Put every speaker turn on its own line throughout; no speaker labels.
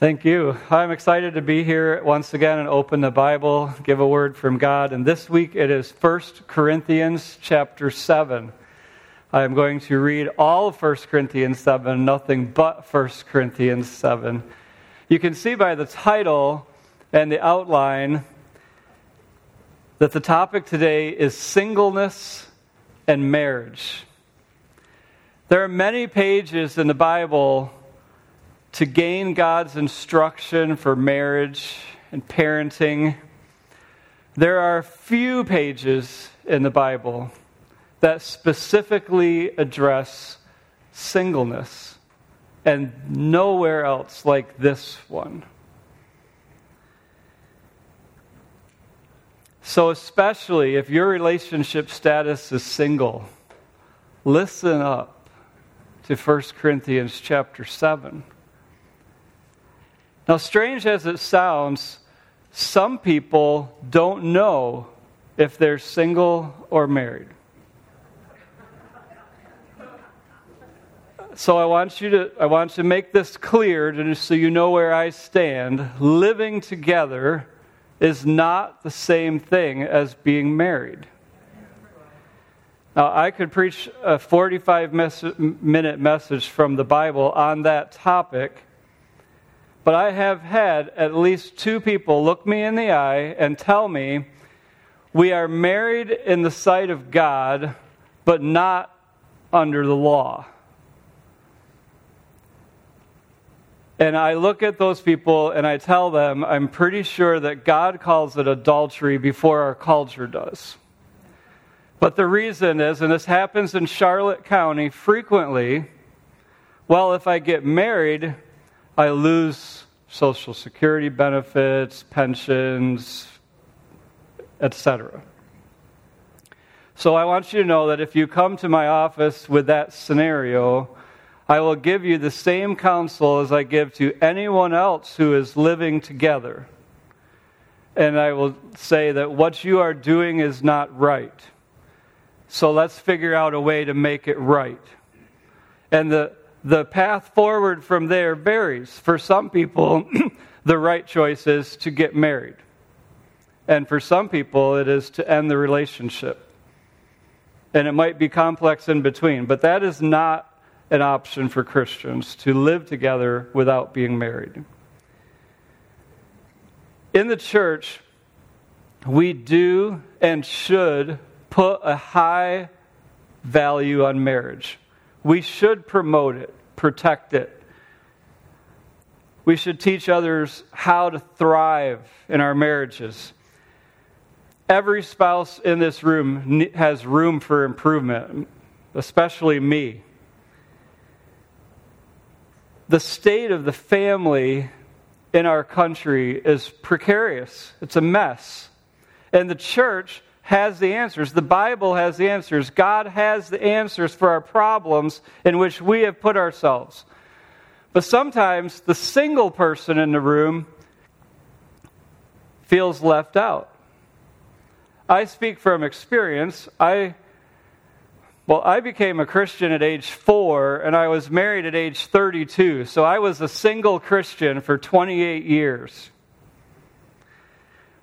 Thank you. I'm excited to be here once again and open the Bible, give a word from God. And this week it is 1 Corinthians chapter 7. I am going to read all of 1 Corinthians 7, nothing but 1 Corinthians 7. You can see by the title and the outline that the topic today is singleness and marriage. There are many pages in the Bible to gain God's instruction for marriage and parenting, there are few pages in the Bible that specifically address singleness, and nowhere else like this one. So, especially if your relationship status is single, listen up to 1 Corinthians chapter 7. Now, strange as it sounds, some people don't know if they're single or married. So I want you to I want to make this clear to, so you know where I stand. Living together is not the same thing as being married. Now, I could preach a 45 mes- minute message from the Bible on that topic, but I have had at least two people look me in the eye and tell me, we are married in the sight of God, but not under the law. And I look at those people and I tell them, I'm pretty sure that God calls it adultery before our culture does. But the reason is, and this happens in Charlotte County frequently, well, if I get married, I lose Social Security benefits, pensions, etc. So I want you to know that if you come to my office with that scenario, I will give you the same counsel as I give to anyone else who is living together. And I will say that what you are doing is not right. So let's figure out a way to make it right. And the the path forward from there varies. For some people, the right choice is to get married. And for some people, it is to end the relationship. And it might be complex in between, but that is not an option for Christians to live together without being married. In the church, we do and should put a high value on marriage. We should promote it, protect it. We should teach others how to thrive in our marriages. Every spouse in this room has room for improvement, especially me. The state of the family in our country is precarious, it's a mess. And the church has the answers. The Bible has the answers. God has the answers for our problems in which we have put ourselves. But sometimes the single person in the room feels left out. I speak from experience. I well, I became a Christian at age 4 and I was married at age 32. So I was a single Christian for 28 years.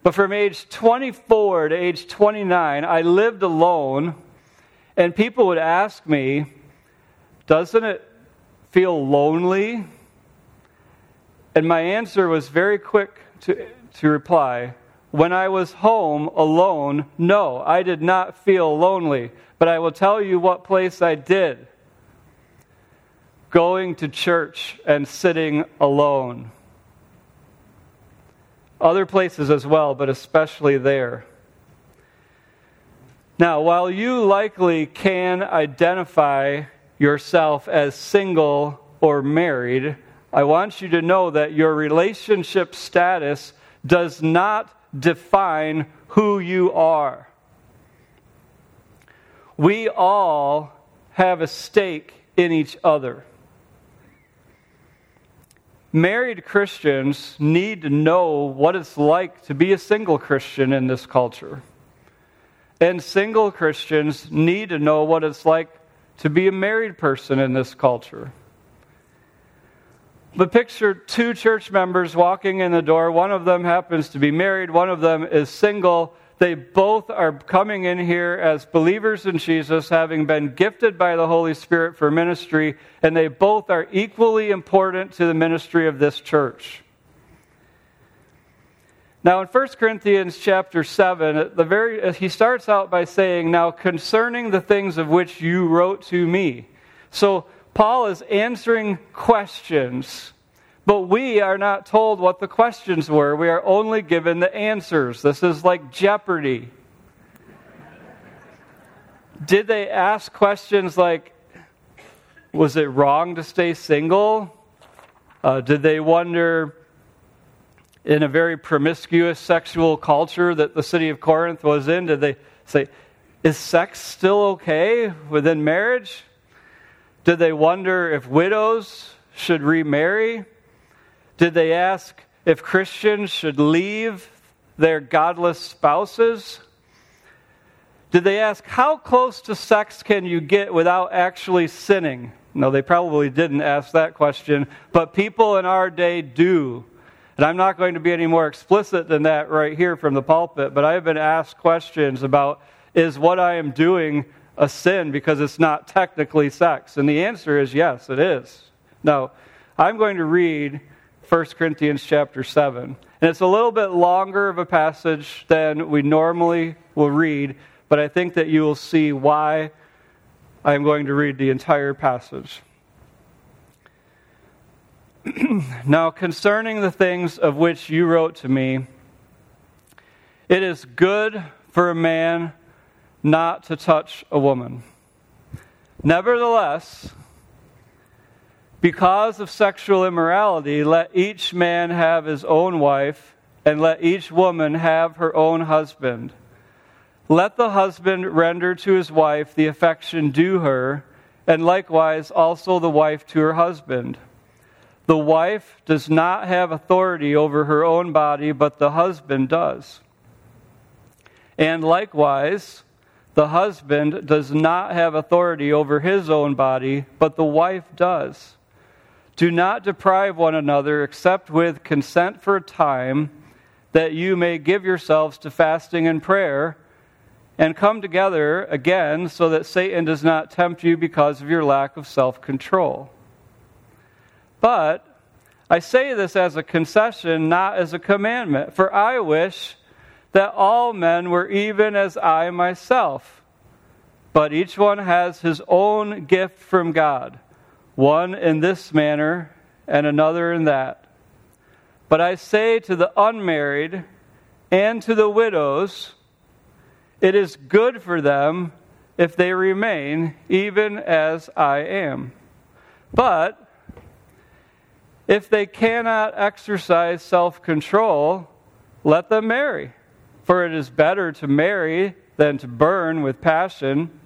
But from age 24 to age 29, I lived alone, and people would ask me, Doesn't it feel lonely? And my answer was very quick to, to reply When I was home alone, no, I did not feel lonely. But I will tell you what place I did going to church and sitting alone. Other places as well, but especially there. Now, while you likely can identify yourself as single or married, I want you to know that your relationship status does not define who you are. We all have a stake in each other. Married Christians need to know what it's like to be a single Christian in this culture. And single Christians need to know what it's like to be a married person in this culture. But picture two church members walking in the door. One of them happens to be married, one of them is single. They both are coming in here as believers in Jesus, having been gifted by the Holy Spirit for ministry, and they both are equally important to the ministry of this church. Now, in 1 Corinthians chapter 7, the very, he starts out by saying, Now, concerning the things of which you wrote to me. So, Paul is answering questions, but we are not told what the questions were. We are only given the answers. This is like Jeopardy. Did they ask questions like, was it wrong to stay single? Uh, did they wonder, in a very promiscuous sexual culture that the city of Corinth was in, did they say, is sex still okay within marriage? Did they wonder if widows should remarry? Did they ask if Christians should leave their godless spouses? Did they ask, how close to sex can you get without actually sinning? No, they probably didn't ask that question, but people in our day do. And I'm not going to be any more explicit than that right here from the pulpit, but I have been asked questions about is what I am doing a sin because it's not technically sex? And the answer is yes, it is. Now, I'm going to read 1 Corinthians chapter 7. And it's a little bit longer of a passage than we normally will read, but I think that you will see why I am going to read the entire passage. now, concerning the things of which you wrote to me, it is good for a man not to touch a woman. Nevertheless, because of sexual immorality, let each man have his own wife, and let each woman have her own husband. Let the husband render to his wife the affection due her, and likewise also the wife to her husband. The wife does not have authority over her own body, but the husband does. And likewise, the husband does not have authority over his own body, but the wife does. Do not deprive one another except with consent for a time, that you may give yourselves to fasting and prayer, and come together again so that Satan does not tempt you because of your lack of self control. But I say this as a concession, not as a commandment, for I wish that all men were even as I myself. But each one has his own gift from God, one in this manner and another in that. But I say to the unmarried and to the widows, it is good for them if they remain even as I am. But if they cannot exercise self control, let them marry for it is better to marry than to burn with passion.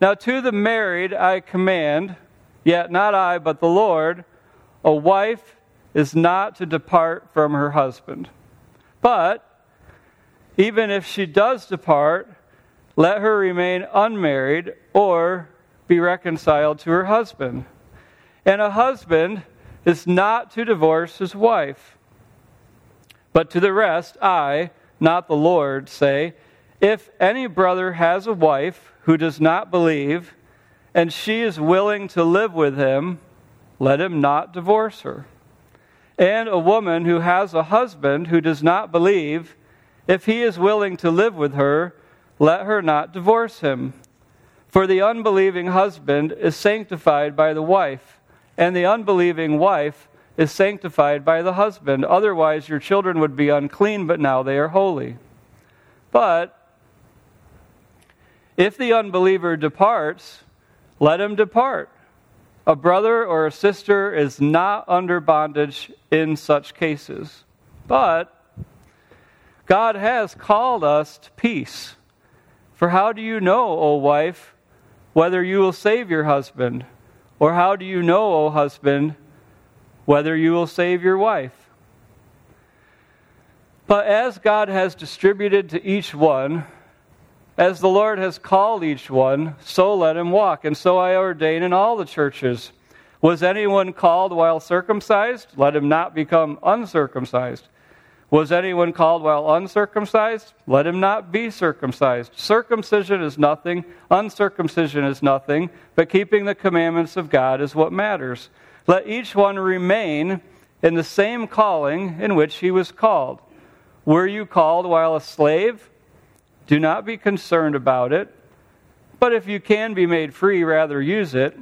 Now, to the married I command, yet not I, but the Lord, a wife is not to depart from her husband. But even if she does depart, let her remain unmarried or be reconciled to her husband. And a husband is not to divorce his wife. But to the rest, I, not the Lord, say, If any brother has a wife who does not believe, and she is willing to live with him, let him not divorce her. And a woman who has a husband who does not believe, if he is willing to live with her, let her not divorce him. For the unbelieving husband is sanctified by the wife, and the unbelieving wife is sanctified by the husband. Otherwise, your children would be unclean, but now they are holy. But if the unbeliever departs, let him depart. A brother or a sister is not under bondage in such cases. But God has called us to peace. For how do you know, O wife, whether you will save your husband? Or how do you know, O husband, whether you will save your wife. But as God has distributed to each one, as the Lord has called each one, so let him walk. And so I ordain in all the churches. Was anyone called while circumcised? Let him not become uncircumcised. Was anyone called while uncircumcised? Let him not be circumcised. Circumcision is nothing, uncircumcision is nothing, but keeping the commandments of God is what matters. Let each one remain in the same calling in which he was called. Were you called while a slave? Do not be concerned about it. But if you can be made free, rather use it.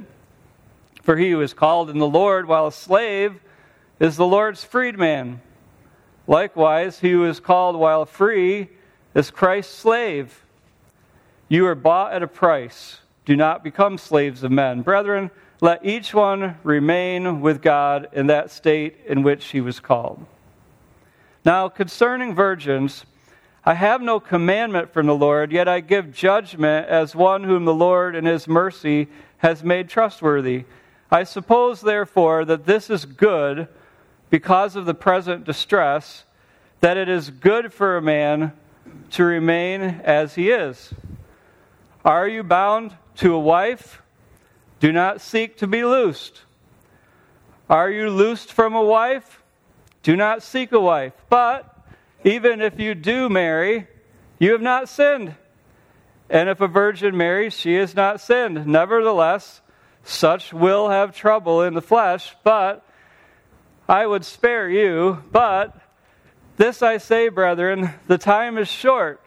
For he who is called in the Lord while a slave is the Lord's freedman. Likewise, he who is called while free is Christ's slave. You are bought at a price. Do not become slaves of men. Brethren, let each one remain with God in that state in which he was called. Now, concerning virgins, I have no commandment from the Lord, yet I give judgment as one whom the Lord in his mercy has made trustworthy. I suppose, therefore, that this is good because of the present distress, that it is good for a man to remain as he is. Are you bound to a wife? Do not seek to be loosed. Are you loosed from a wife? Do not seek a wife. But even if you do marry, you have not sinned. And if a virgin marries, she has not sinned. Nevertheless, such will have trouble in the flesh, but I would spare you. But this I say, brethren, the time is short.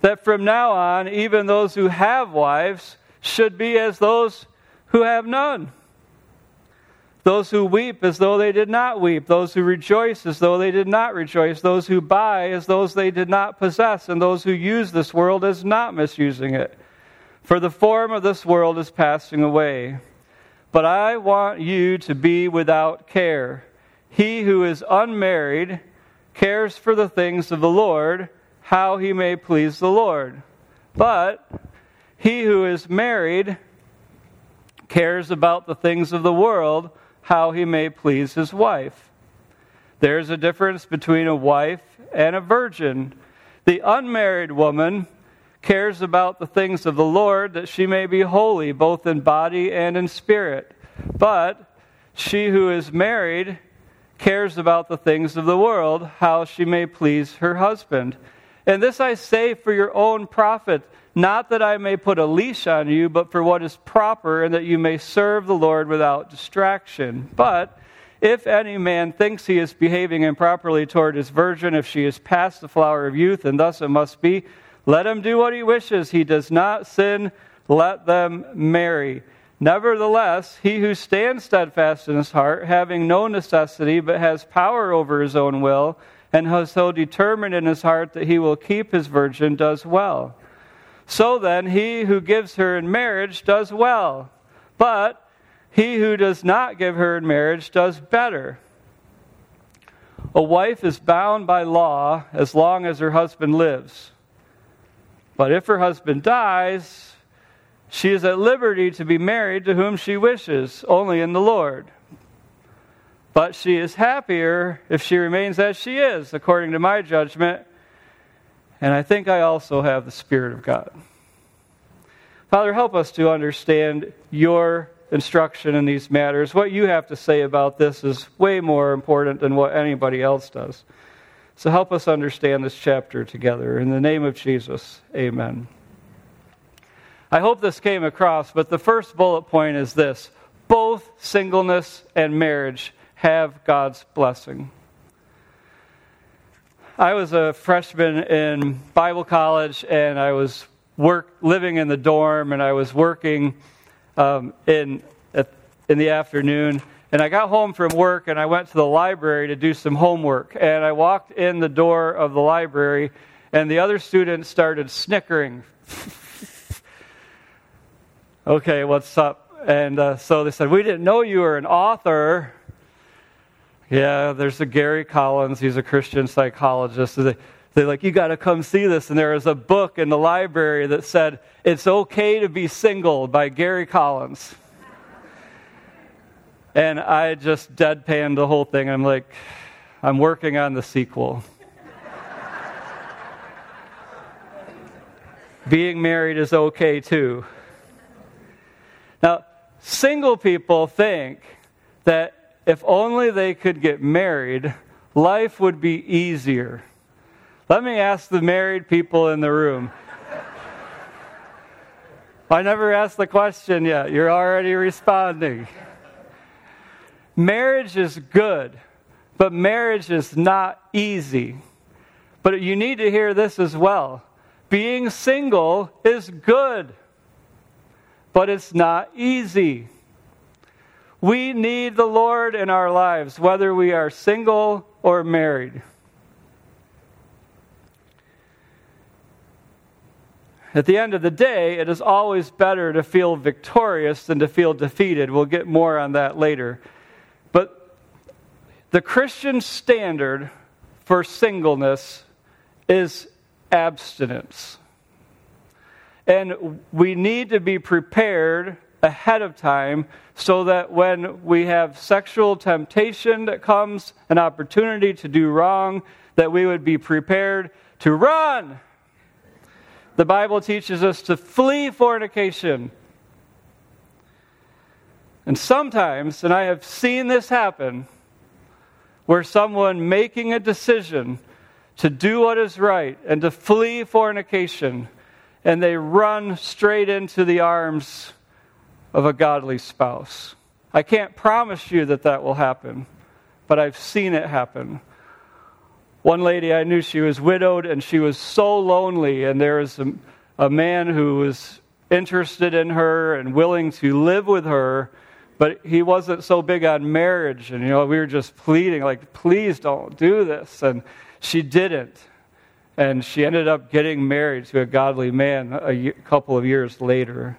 That from now on, even those who have wives should be as those who have none. Those who weep as though they did not weep, those who rejoice as though they did not rejoice, those who buy as those they did not possess, and those who use this world as not misusing it for the form of this world is passing away. But I want you to be without care. He who is unmarried cares for the things of the Lord, how he may please the Lord. But he who is married cares about the things of the world, how he may please his wife. There's a difference between a wife and a virgin. The unmarried woman cares about the things of the Lord, that she may be holy, both in body and in spirit. But she who is married cares about the things of the world, how she may please her husband. And this I say for your own profit, not that I may put a leash on you, but for what is proper, and that you may serve the Lord without distraction. But if any man thinks he is behaving improperly toward his virgin, if she is past the flower of youth, and thus it must be, let him do what he wishes. He does not sin. Let them marry. Nevertheless, he who stands steadfast in his heart, having no necessity, but has power over his own will, and has so determined in his heart that he will keep his virgin, does well. So then, he who gives her in marriage does well. But he who does not give her in marriage does better. A wife is bound by law as long as her husband lives. But if her husband dies, she is at liberty to be married to whom she wishes, only in the Lord. But she is happier if she remains as she is, according to my judgment. And I think I also have the Spirit of God. Father, help us to understand your instruction in these matters. What you have to say about this is way more important than what anybody else does. So help us understand this chapter together. In the name of Jesus, amen. I hope this came across, but the first bullet point is this both singleness and marriage have God's blessing. I was a freshman in Bible college, and I was work living in the dorm, and I was working um, in in the afternoon. And I got home from work and I went to the library to do some homework. And I walked in the door of the library and the other students started snickering. okay, what's up? And uh, so they said, We didn't know you were an author. Yeah, there's a Gary Collins. He's a Christian psychologist. They, they're like, You got to come see this. And there was a book in the library that said, It's okay to be single by Gary Collins. And I just deadpanned the whole thing. I'm like, I'm working on the sequel. Being married is okay too. Now, Single people think that if only they could get married, life would be easier. Let me ask the married people in the room. I never asked the question yet. You're already responding. Marriage is good, but marriage is not easy. But you need to hear this as well. Being single is good, but it's not easy. We need the Lord in our lives, whether we are single or married. At the end of the day, it is always better to feel victorious than to feel defeated. We'll get more on that later. But the Christian standard for singleness is abstinence. And we need to be prepared ahead of time so that when we have sexual temptation that comes, an opportunity to do wrong, that we would be prepared to run the Bible teaches us to flee fornication. And sometimes, and I have seen this happen, where someone making a decision to do what is right and to flee fornication, and they run straight into the arms of a godly spouse. I can't promise you that that will happen, but I've seen it happen. One lady I knew, she was widowed and she was so lonely, and there was a, a man who was interested in her and willing to live with her, but he wasn't so big on marriage. And, you know, we were just pleading, like, please don't do this. And she didn't. And she ended up getting married to a godly man a couple of years later.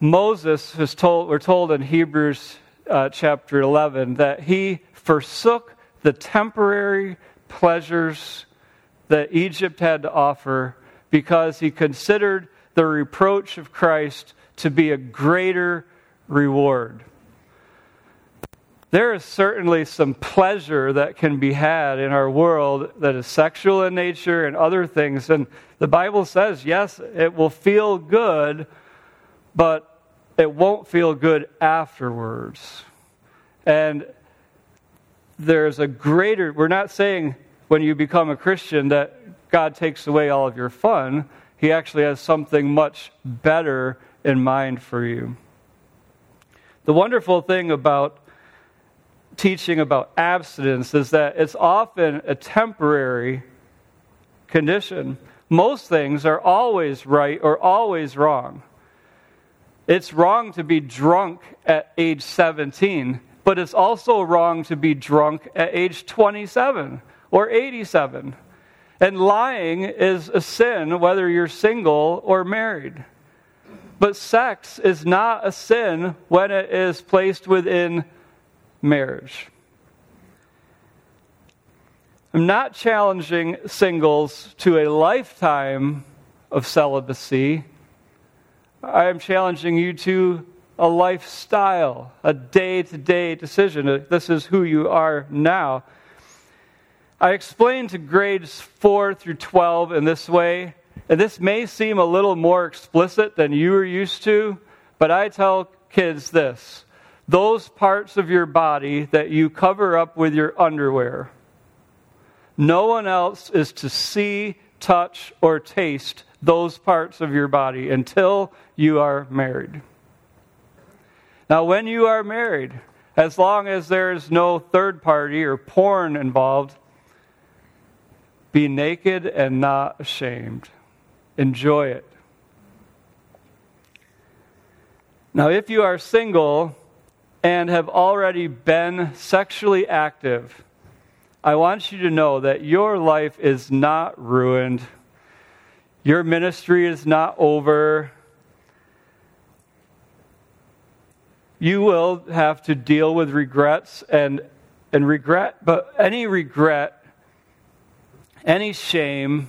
Moses is told, we're told in Hebrews uh, chapter 11 that he forsook the temporary pleasures that Egypt had to offer because he considered the reproach of Christ to be a greater reward. There is certainly some pleasure that can be had in our world that is sexual in nature and other things. And the Bible says, yes, it will feel good, but it won't feel good afterwards. And there's a greater, we're not saying when you become a Christian that God takes away all of your fun. He actually has something much better in mind for you. The wonderful thing about teaching about abstinence is that it's often a temporary condition. Most things are always right or always wrong. It's wrong to be drunk at age 17 but it's also wrong to be drunk at age 27 or 87. And lying is a sin whether you're single or married. But sex is not a sin when it is placed within marriage. I'm not challenging singles to a lifetime of celibacy. I am challenging you to a lifestyle, a day to day decision. This is who you are now. I explained to grades 4 through 12 in this way, and this may seem a little more explicit than you are used to, but I tell kids this those parts of your body that you cover up with your underwear, no one else is to see, touch, or taste those parts of your body until you are married. Now, when you are married, as long as there is no third party or porn involved, be naked and not ashamed. Enjoy it. Now, if you are single and have already been sexually active, I want you to know that your life is not ruined. Your ministry is not over. you will have to deal with regrets and, and regret, but any regret, any shame,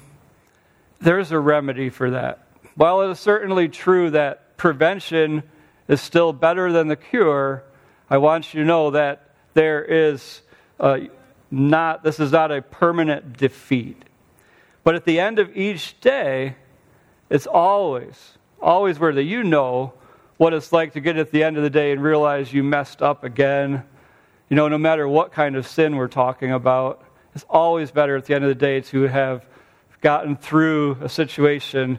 there's a remedy for that. While it is certainly true that prevention is still better than the cure, I want you to know that there is uh, not, this is not a permanent defeat. But at the end of each day, it's always, always where you know what it's like to get at the end of the day and realize you messed up again. You know, no matter what kind of sin we're talking about, it's always better at the end of the day to have gotten through a situation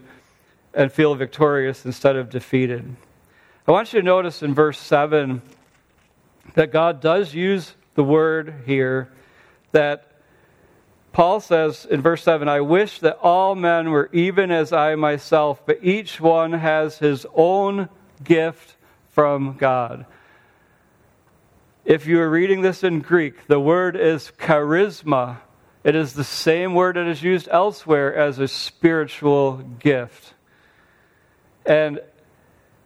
and feel victorious instead of defeated. I want you to notice in verse 7 that God does use the word here that Paul says in verse 7 I wish that all men were even as I myself, but each one has his own gift from God. If you are reading this in Greek, the word is charisma. It is the same word that is used elsewhere as a spiritual gift. And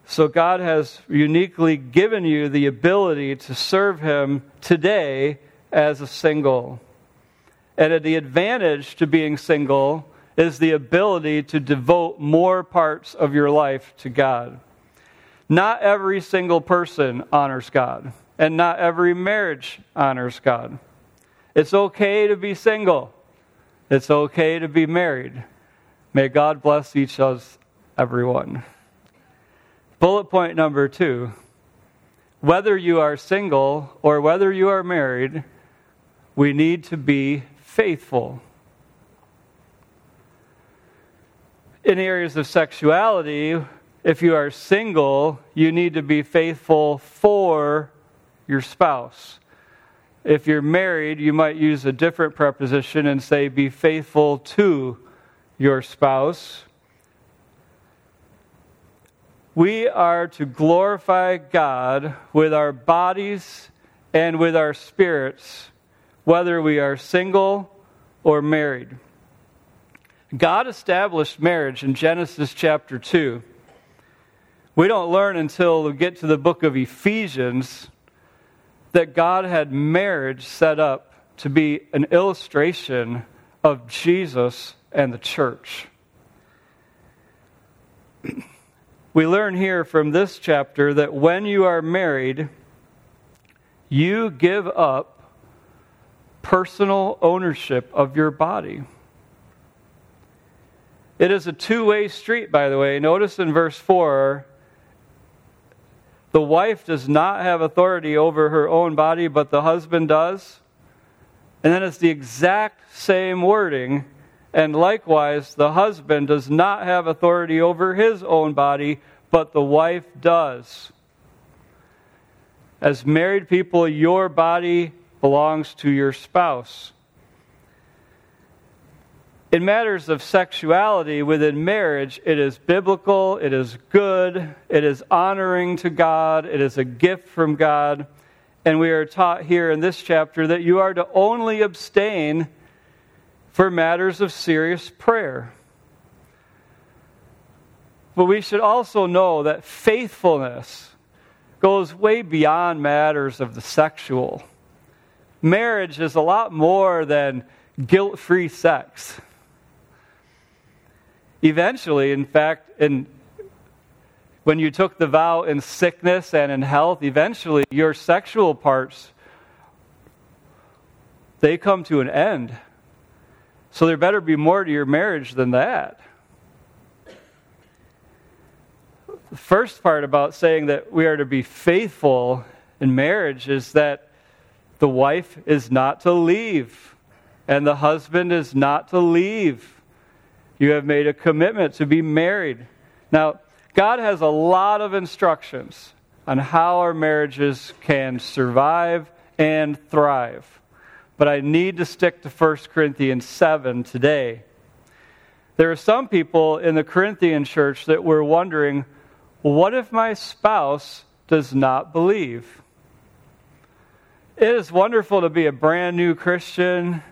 so God has uniquely given you the ability to serve Him today as a single. And the advantage to being single is the ability to devote more parts of your life to God. Not every single person honors God, and not every marriage honors God. It's okay to be single, it's okay to be married. May God bless each of us, everyone. Bullet point number two whether you are single or whether you are married, we need to be faithful. In areas of sexuality, if you are single, you need to be faithful for your spouse. If you're married, you might use a different preposition and say, be faithful to your spouse. We are to glorify God with our bodies and with our spirits whether we are single or married. God established marriage in Genesis chapter 2. We don't learn until we get to the book of Ephesians that God had marriage set up to be an illustration of Jesus and the church. We learn here from this chapter that when you are married, you give up personal ownership of your body. It is a two way street, by the way. Notice in verse 4 the wife does not have authority over her own body, but the husband does. And then it's the exact same wording. And likewise, the husband does not have authority over his own body, but the wife does. As married people, your body belongs to your spouse. In matters of sexuality within marriage, it is biblical, it is good, it is honoring to God, it is a gift from God. And we are taught here in this chapter that you are to only abstain for matters of serious prayer. But we should also know that faithfulness goes way beyond matters of the sexual marriage is a lot more than guilt free sex. Eventually, in fact, in, when you took the vow in sickness and in health, eventually your sexual parts they come to an end. So there better be more to your marriage than that. The first part about saying that we are to be faithful in marriage is that the wife is not to leave, and the husband is not to leave. You have made a commitment to be married. Now, God has a lot of instructions on how our marriages can survive and thrive. But I need to stick to 1 Corinthians 7 today. There are some people in the Corinthian church that were wondering what if my spouse does not believe? It is wonderful to be a brand new Christian.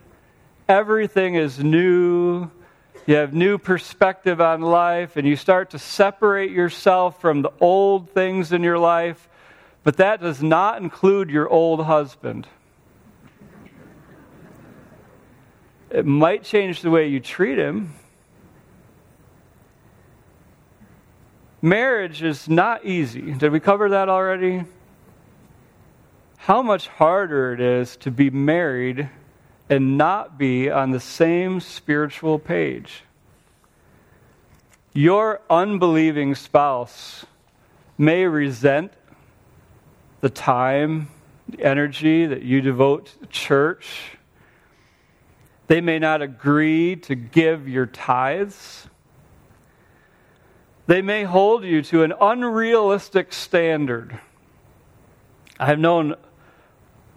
Everything is new. You have new perspective on life, and you start to separate yourself from the old things in your life. But that does not include your old husband. It might change the way you treat him. Marriage is not easy. Did we cover that already? How much harder it is to be married and not be on the same spiritual page. Your unbelieving spouse may resent the time, the energy that you devote to church. They may not agree to give your tithes. They may hold you to an unrealistic standard. I have known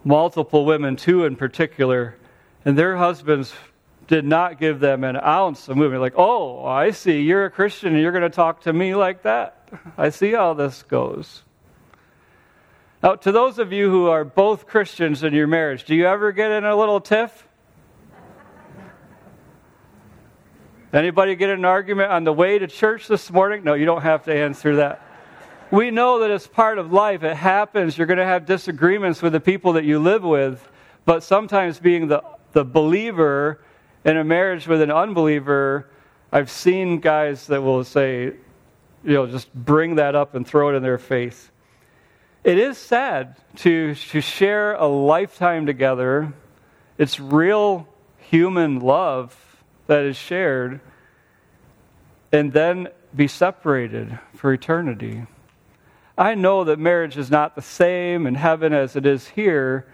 multiple women, two in particular, and their husbands did not give them an ounce of movement. Like, oh, I see, you're a Christian and you're going to talk to me like that. I see how this goes. Now, to those of you who are both Christians in your marriage, do you ever get in a little tiff? Anybody get in an argument on the way to church this morning? No, you don't have to answer that. We know that it's part of life. It happens. You're going to have disagreements with the people that you live with. But sometimes being the, the believer in a marriage with an unbeliever, I've seen guys that will say, you know, just bring that up and throw it in their face. It is sad to, to share a lifetime together. It's real human love that is shared and then be separated for eternity. I know that marriage is not the same in heaven as it is here,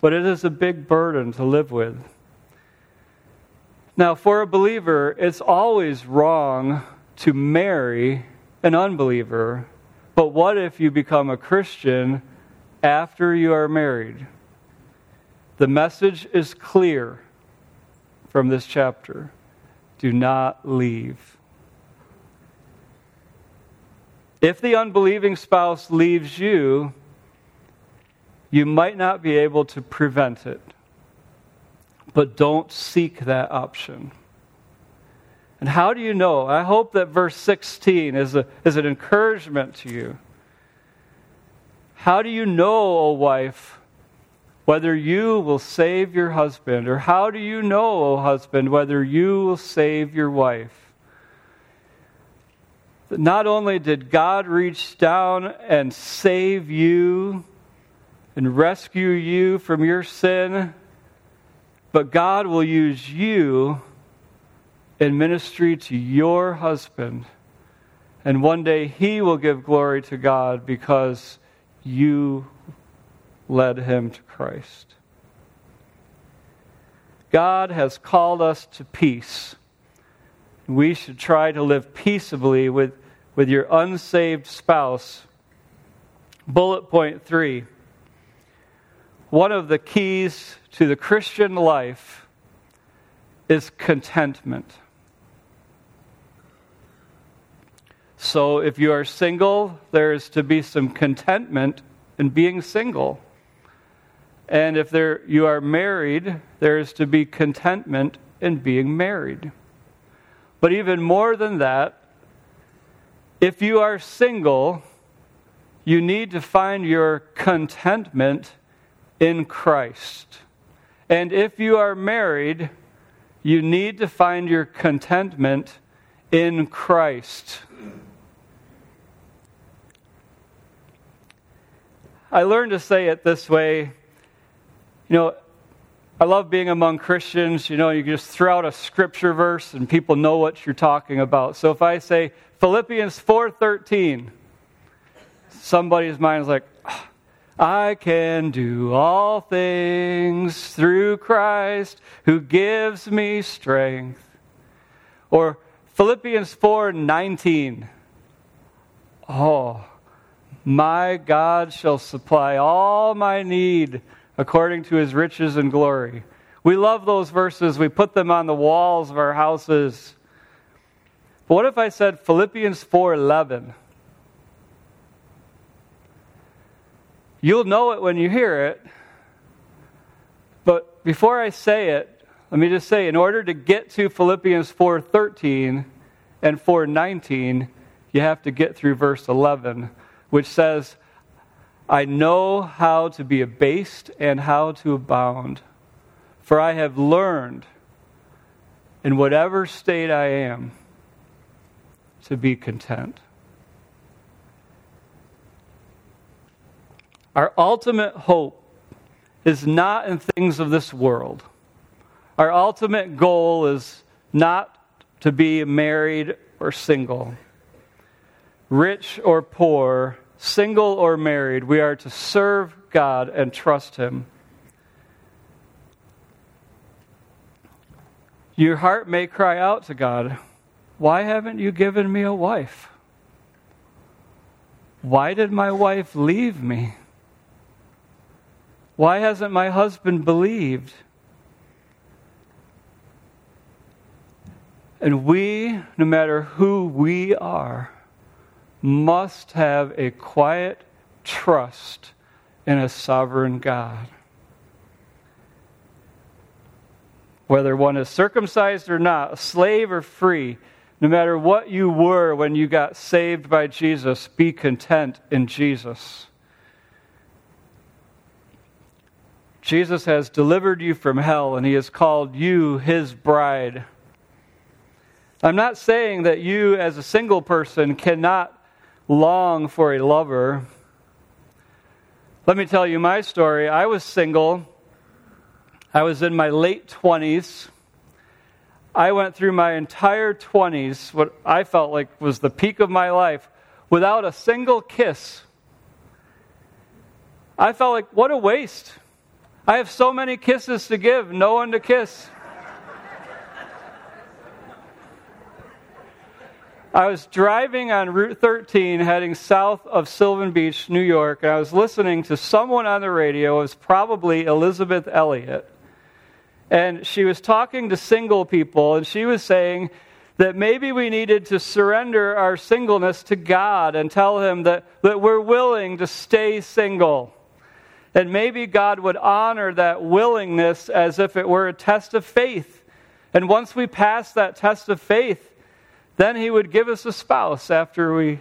but it is a big burden to live with. Now, for a believer, it's always wrong to marry an unbeliever. But what if you become a Christian after you are married? The message is clear from this chapter do not leave. If the unbelieving spouse leaves you, you might not be able to prevent it, but don't seek that option. And how do you know? I hope that verse 16 is, a, is an encouragement to you. How do you know, O wife, whether you will save your husband? Or how do you know, O husband, whether you will save your wife? Not only did God reach down and save you and rescue you from your sin, but God will use you in ministry to your husband. And one day he will give glory to God because you led him to Christ. God has called us to peace. We should try to live peaceably with, with your unsaved spouse. Bullet point three one of the keys to the Christian life is contentment. So if you are single, there is to be some contentment in being single. And if there, you are married, there is to be contentment in being married. But even more than that, if you are single, you need to find your contentment in Christ. And if you are married, you need to find your contentment in Christ. I learned to say it this way you know, I love being among Christians. You know, you just throw out a scripture verse and people know what you're talking about. So if I say Philippians 4:13, somebody's mind is like, ah, I can do all things through Christ who gives me strength. Or Philippians 4:19. Oh, my God shall supply all my need according to his riches and glory. We love those verses. We put them on the walls of our houses. But what if I said Philippians 4:11? You'll know it when you hear it. But before I say it, let me just say in order to get to Philippians 4:13 and 4:19, you have to get through verse 11, which says, I know how to be abased and how to abound. For I have learned, in whatever state I am, to be content. Our ultimate hope is not in things of this world. Our ultimate goal is not to be married or single. rich or poor, single or married, we are to serve God and trust Him. Your heart may cry out to God, Why haven't you given me a wife? Why did my wife leave me? Why hasn't my husband believed? And we, no matter who we are, must have a quiet trust in a sovereign God. Whether one is circumcised or not, a slave or free, no matter what you were when you got saved by Jesus, be content in Jesus. Jesus has delivered you from hell and he has called you his bride. I'm not saying that you, as a single person, cannot long for a lover. Let me tell you my story. I was single, I was in my late 20s. I went through my entire 20s, what I felt like was the peak of my life, without a single kiss. I felt like, what a waste. I have so many kisses to give, no one to kiss. I was driving on Route 13 heading south of Sylvan Beach, New York, and I was listening to someone on the radio. It was probably Elisabeth Elliot. And she was talking to single people, and she was saying that maybe we needed to surrender our singleness to God and tell Him that, that we're willing to stay single. And maybe God would honor that willingness as if it were a test of faith. And once we pass that test of faith, then he would give us a spouse after we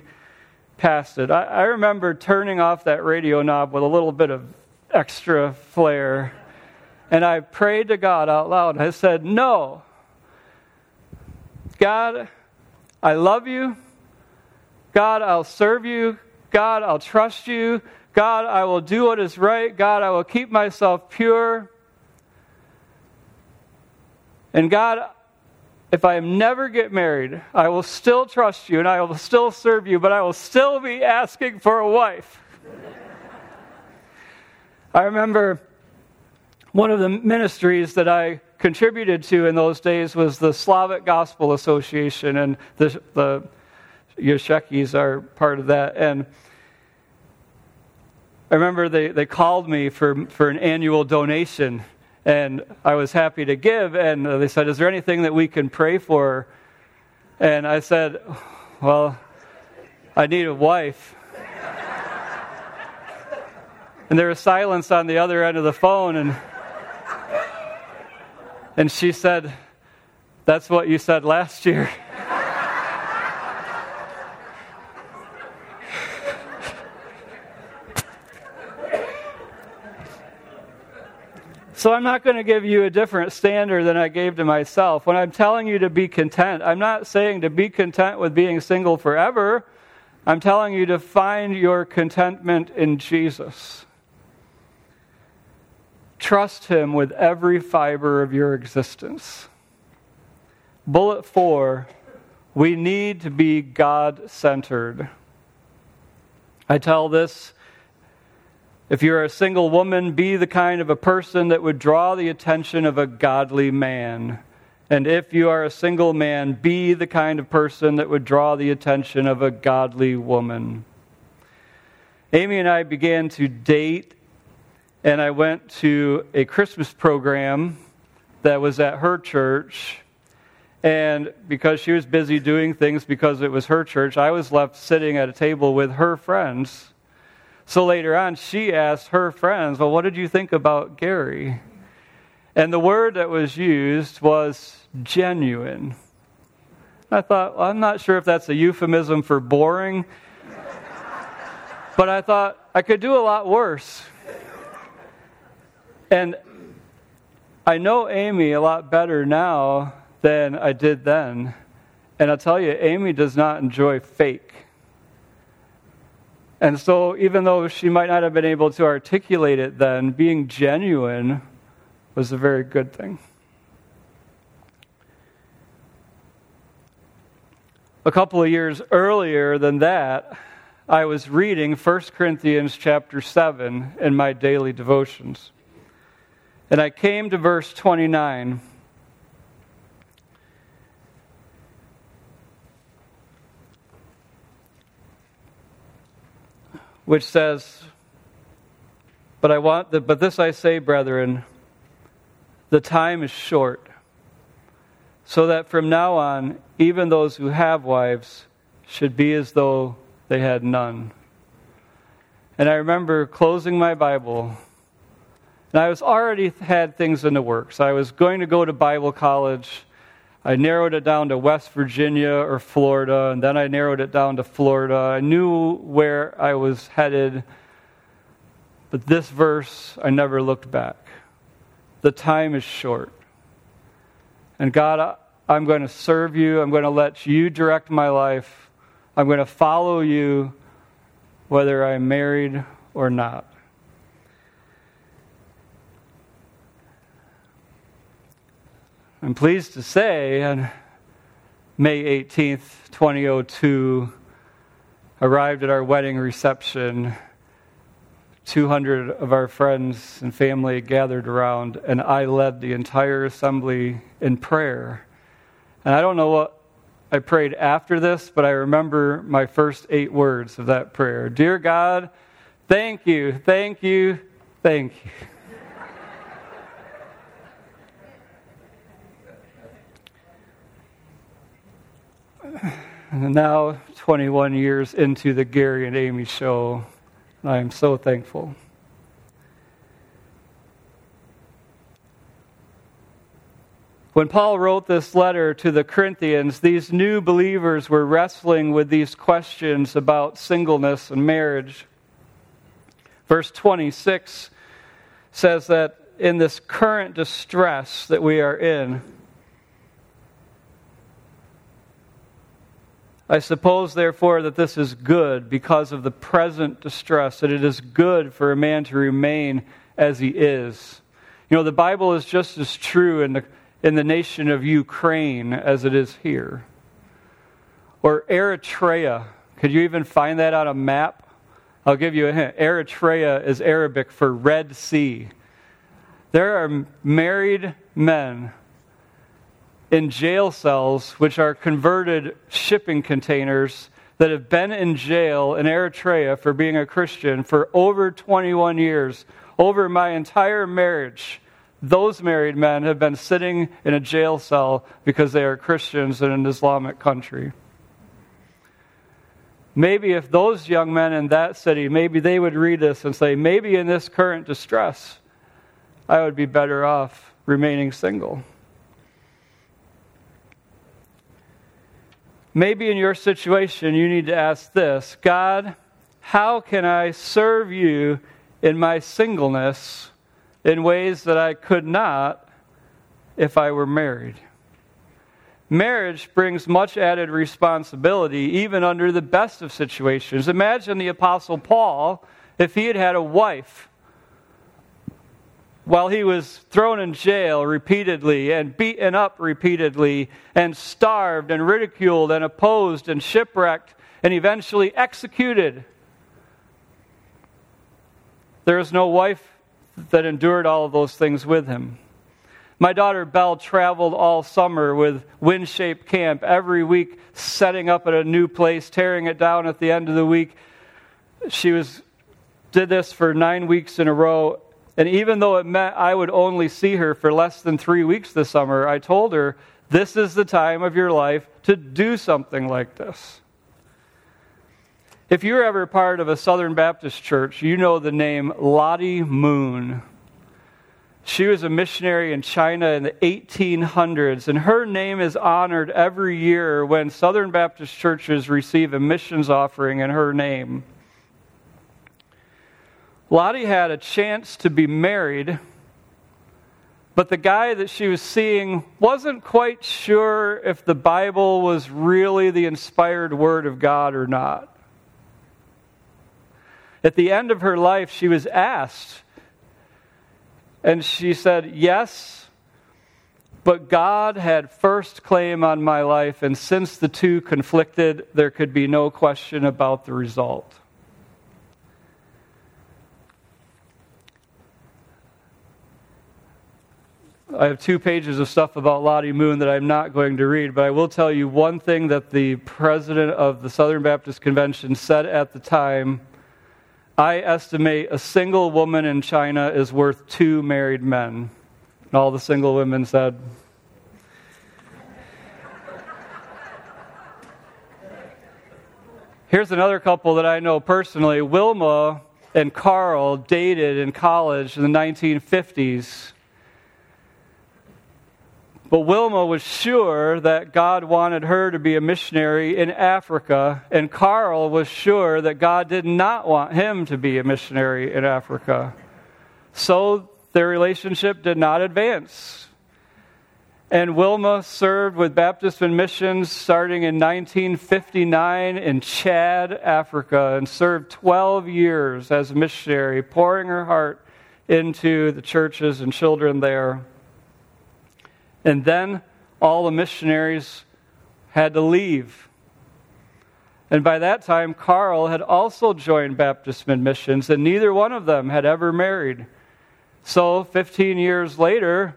passed it. I, I remember turning off that radio knob with a little bit of extra flair. And I prayed to God out loud. I said, No. God, I love you. God, I'll serve you. God, I'll trust you. God, I will do what is right. God, I will keep myself pure. And God, if I never get married, I will still trust you and I will still serve you, but I will still be asking for a wife. I remember one of the ministries that I contributed to in those days was the Slavic Gospel Association, and the, the are part of that. And I remember they, they called me for, for an annual donation and I was happy to give. And they said, Is there anything that we can pray for? And I said, Well, I need a wife. and there was silence on the other end of the phone. And, and she said, That's what you said last year. So I'm not going to give you a different standard than I gave to myself. When I'm telling you to be content, I'm not saying to be content with being single forever. I'm telling you to find your contentment in Jesus. Trust Him with every fiber of your existence. Bullet four we need to be God centered. I tell this if you're a single woman, be the kind of a person that would draw the attention of a godly man. And if you are a single man, be the kind of person that would draw the attention of a godly woman. Amy and I began to date, and I went to a Christmas program that was at her church. And because she was busy doing things because it was her church, I was left sitting at a table with her friends. So later on, she asked her friends, Well, what did you think about Gary? And the word that was used was genuine. I thought, well, I'm not sure if that's a euphemism for boring, but I thought I could do a lot worse. And I know Amy a lot better now than I did then. And I'll tell you, Amy does not enjoy fake. And so, even though she might not have been able to articulate it then, being genuine was a very good thing. a couple of years earlier than that, I was reading 1 Corinthians chapter 7 in my daily devotions. And I came to verse 29. Which says, But I want the, but this I say, brethren, the time is short, so that from now on, even those who have wives should be as though they had none. And I remember closing my Bible, and I was already had things in the works. I was going to go to Bible college. I narrowed it down to West Virginia or Florida, and then I narrowed it down to Florida. I knew where I was headed, but this verse, I never looked back. The time is short. And God, I'm going to serve you. I'm going to let you direct my life. I'm going to follow you whether I'm married or not. I'm pleased to say on May 18th, 2002, arrived at our wedding reception. 200 of our friends and family gathered around, and I led the entire assembly in prayer. And I don't know what I prayed after this, but I remember my first eight words of that prayer Dear God, thank you, thank you, thank you. Now, 21 years into the Gary and Amy show, I am so thankful. When Paul wrote this letter to the Corinthians, these new believers were wrestling with these questions about singleness and marriage. Verse 26 says that in this current distress that we are in, I suppose, therefore, that this is good because of the present distress, that it is good for a man to remain as he is. You know, the Bible is just as true in the in the nation of Ukraine as it is here. Or Eritrea. Could you even find that on a map? I'll give you a hint. Eritrea is Arabic for Red Sea. There are married men in jail cells, which are converted shipping containers, that have been in jail in Eritrea for being a Christian for over 21 years, over my entire marriage those married men have been sitting in a jail cell because they are Christians in an Islamic country. Maybe if those young men in that city, maybe they would read this and say, maybe in this current distress, I would be better off remaining single. Maybe in your situation, you need to ask this God, how can I serve you in my singleness in ways that I could not if I were married. Marriage brings much added responsibility, even under the best of situations. Imagine the Apostle Paul if he had had a wife while he was thrown in jail repeatedly and beaten up repeatedly and starved and ridiculed and opposed and shipwrecked and eventually executed. There is no wife that endured all of those things with him. My daughter Belle traveled all summer with WinShape Camp, every week setting up at a new place, tearing it down at the end of the week. She was did this for nine weeks in a row. And even though it meant I would only see her for less than three weeks this summer, I told her, This is the time of your life to do something like this. If you're ever part of a Southern Baptist church, you know the name Lottie Moon. She was a missionary in China in the 1800s, and her name is honored every year when Southern Baptist churches receive a missions offering in her name. Lottie had a chance to be married, but the guy that she was seeing wasn't quite sure if the Bible was really the inspired word of God or not. At the end of her life, she was asked, and she said, Yes, But God had first claim on my life, and since the two conflicted, there could be no question about the result. I have two pages of stuff about Lottie Moon that I'm not going to read, but I will tell you one thing that the president of the Southern Baptist Convention said at the time. I estimate a single woman in China is worth two married men. And all the single women said, Here's another couple that I know personally. Wilma and Carl dated in college in the 1950s. But Wilma was sure that God wanted her to be a missionary in Africa, and Carl was sure that God did not want him to be a missionary in Africa. So their relationship did not advance. And Wilma served with Baptist Missions starting in 1959 in Chad, Africa, and served 12 years as a missionary, pouring her heart into the churches and children there. And then all the missionaries had to leave. And by that time, Carl had also joined Baptist Mid Missions, and neither one of them had ever married. So, 15 years later,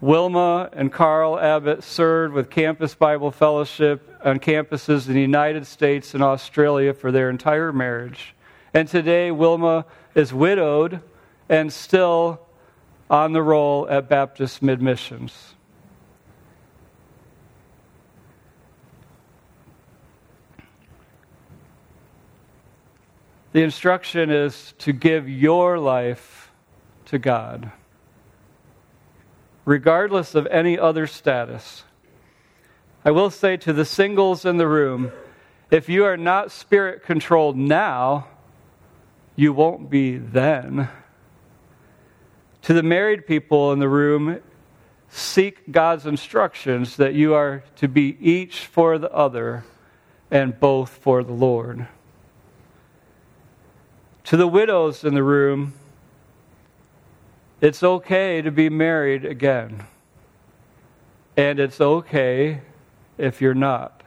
Wilma and Carl Abbott served with Campus Bible Fellowship on campuses in the United States and Australia for their entire marriage. And today, Wilma is widowed and still on the roll at Baptist Mid Missions. The instruction is to give your life to God, regardless of any other status. I will say to the singles in the room if you are not spirit controlled now, you won't be then. To the married people in the room, seek God's instructions that you are to be each for the other and both for the Lord. To the widows in the room, it's okay to be married again. And it's okay if you're not.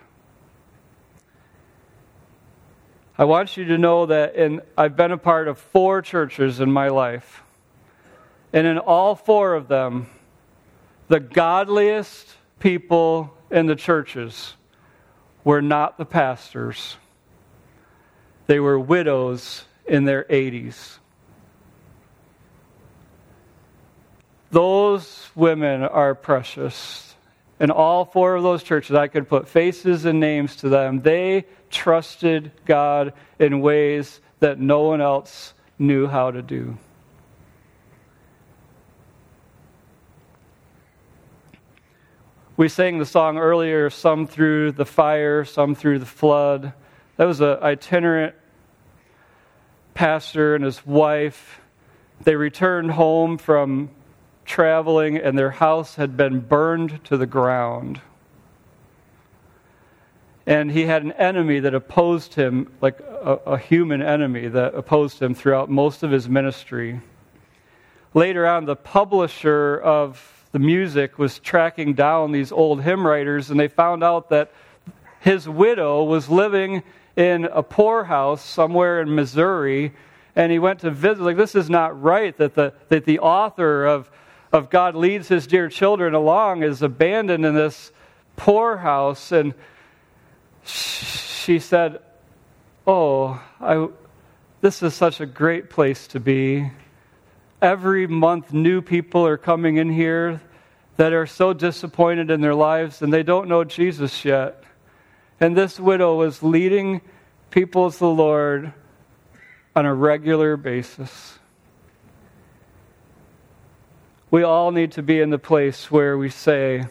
I want you to know that in, I've been a part of four churches in my life. And in all four of them, the godliest people in the churches were not the pastors, they were widows in their 80s. Those women are precious. In all four of those churches, I could put faces and names to them. They trusted God in ways that no one else knew how to do. We sang the song earlier, some through the fire, some through the flood. That was an itinerant pastor and his wife. They returned home from traveling, and their house had been burned to the ground. And he had an enemy that opposed him, like a, a human enemy that opposed him throughout most of his ministry. Later on, the publisher of the music was tracking down these old hymn writers, and they found out that his widow was living in a poorhouse somewhere in Missouri, and he went to visit. Like, this is not right that the, that the author of, of God leads his dear children along is abandoned in this poorhouse. And she said, Oh, I, this is such a great place to be. Every month, new people are coming in here that are so disappointed in their lives and they don't know Jesus yet. And this widow was leading people to the Lord on a regular basis. We all need to be in the place where we say,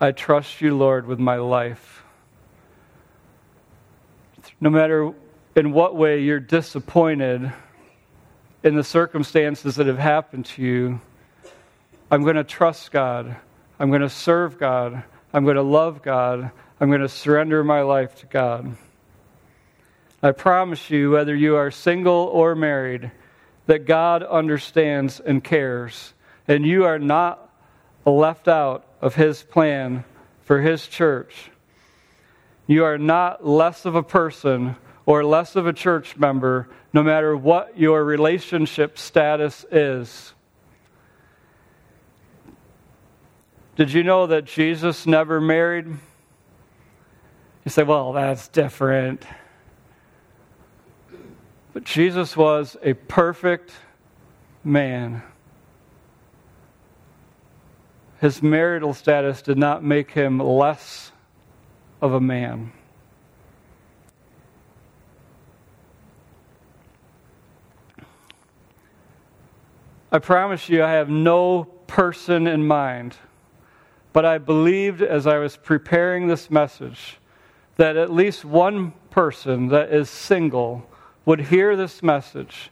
I trust you, Lord, with my life. No matter in what way you're disappointed, in the circumstances that have happened to you, I'm going to trust God. I'm going to serve God. I'm going to love God. I'm going to surrender my life to God. I promise you, whether you are single or married, that God understands and cares. And you are not left out of His plan for His church. You are not less of a person or less of a church member, no matter what your relationship status is. Did you know that Jesus never married? You say, well, that's different. But Jesus was a perfect man. His marital status did not make him less of a man. I promise you, I have no person in mind. But I believed as I was preparing this message that at least one person that is single would hear this message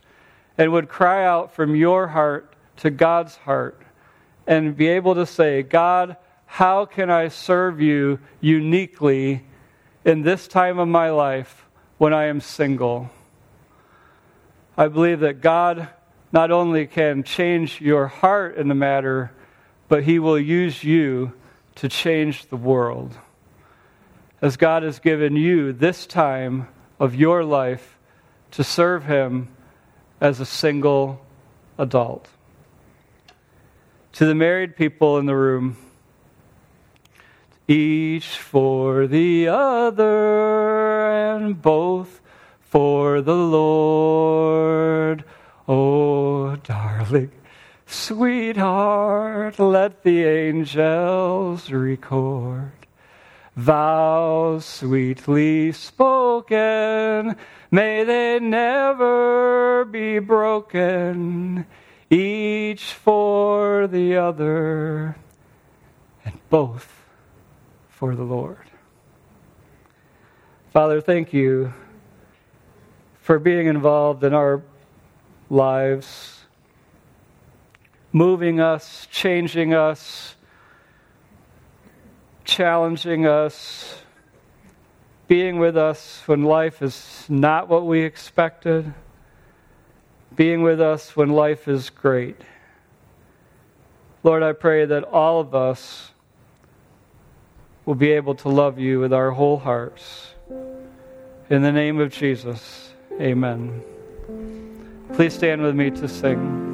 and would cry out from your heart to God's heart and be able to say, God, how can I serve you uniquely in this time of my life when I am single? I believe that God not only can change your heart in the matter, but He will use you to change the world. As God has given you this time of your life to serve Him as a single adult. To the married people in the room, each for the other and both for the Lord. Oh, darling, sweetheart, let the angels record vows sweetly spoken, may they never be broken, each for the other, and both for the Lord. Father, thank you for being involved in our lives, moving us, changing us challenging us, being with us when life is not what we expected, being with us when life is great. Lord, I pray that all of us will be able to love you with our whole hearts. In the name of Jesus, amen. Please stand with me to sing.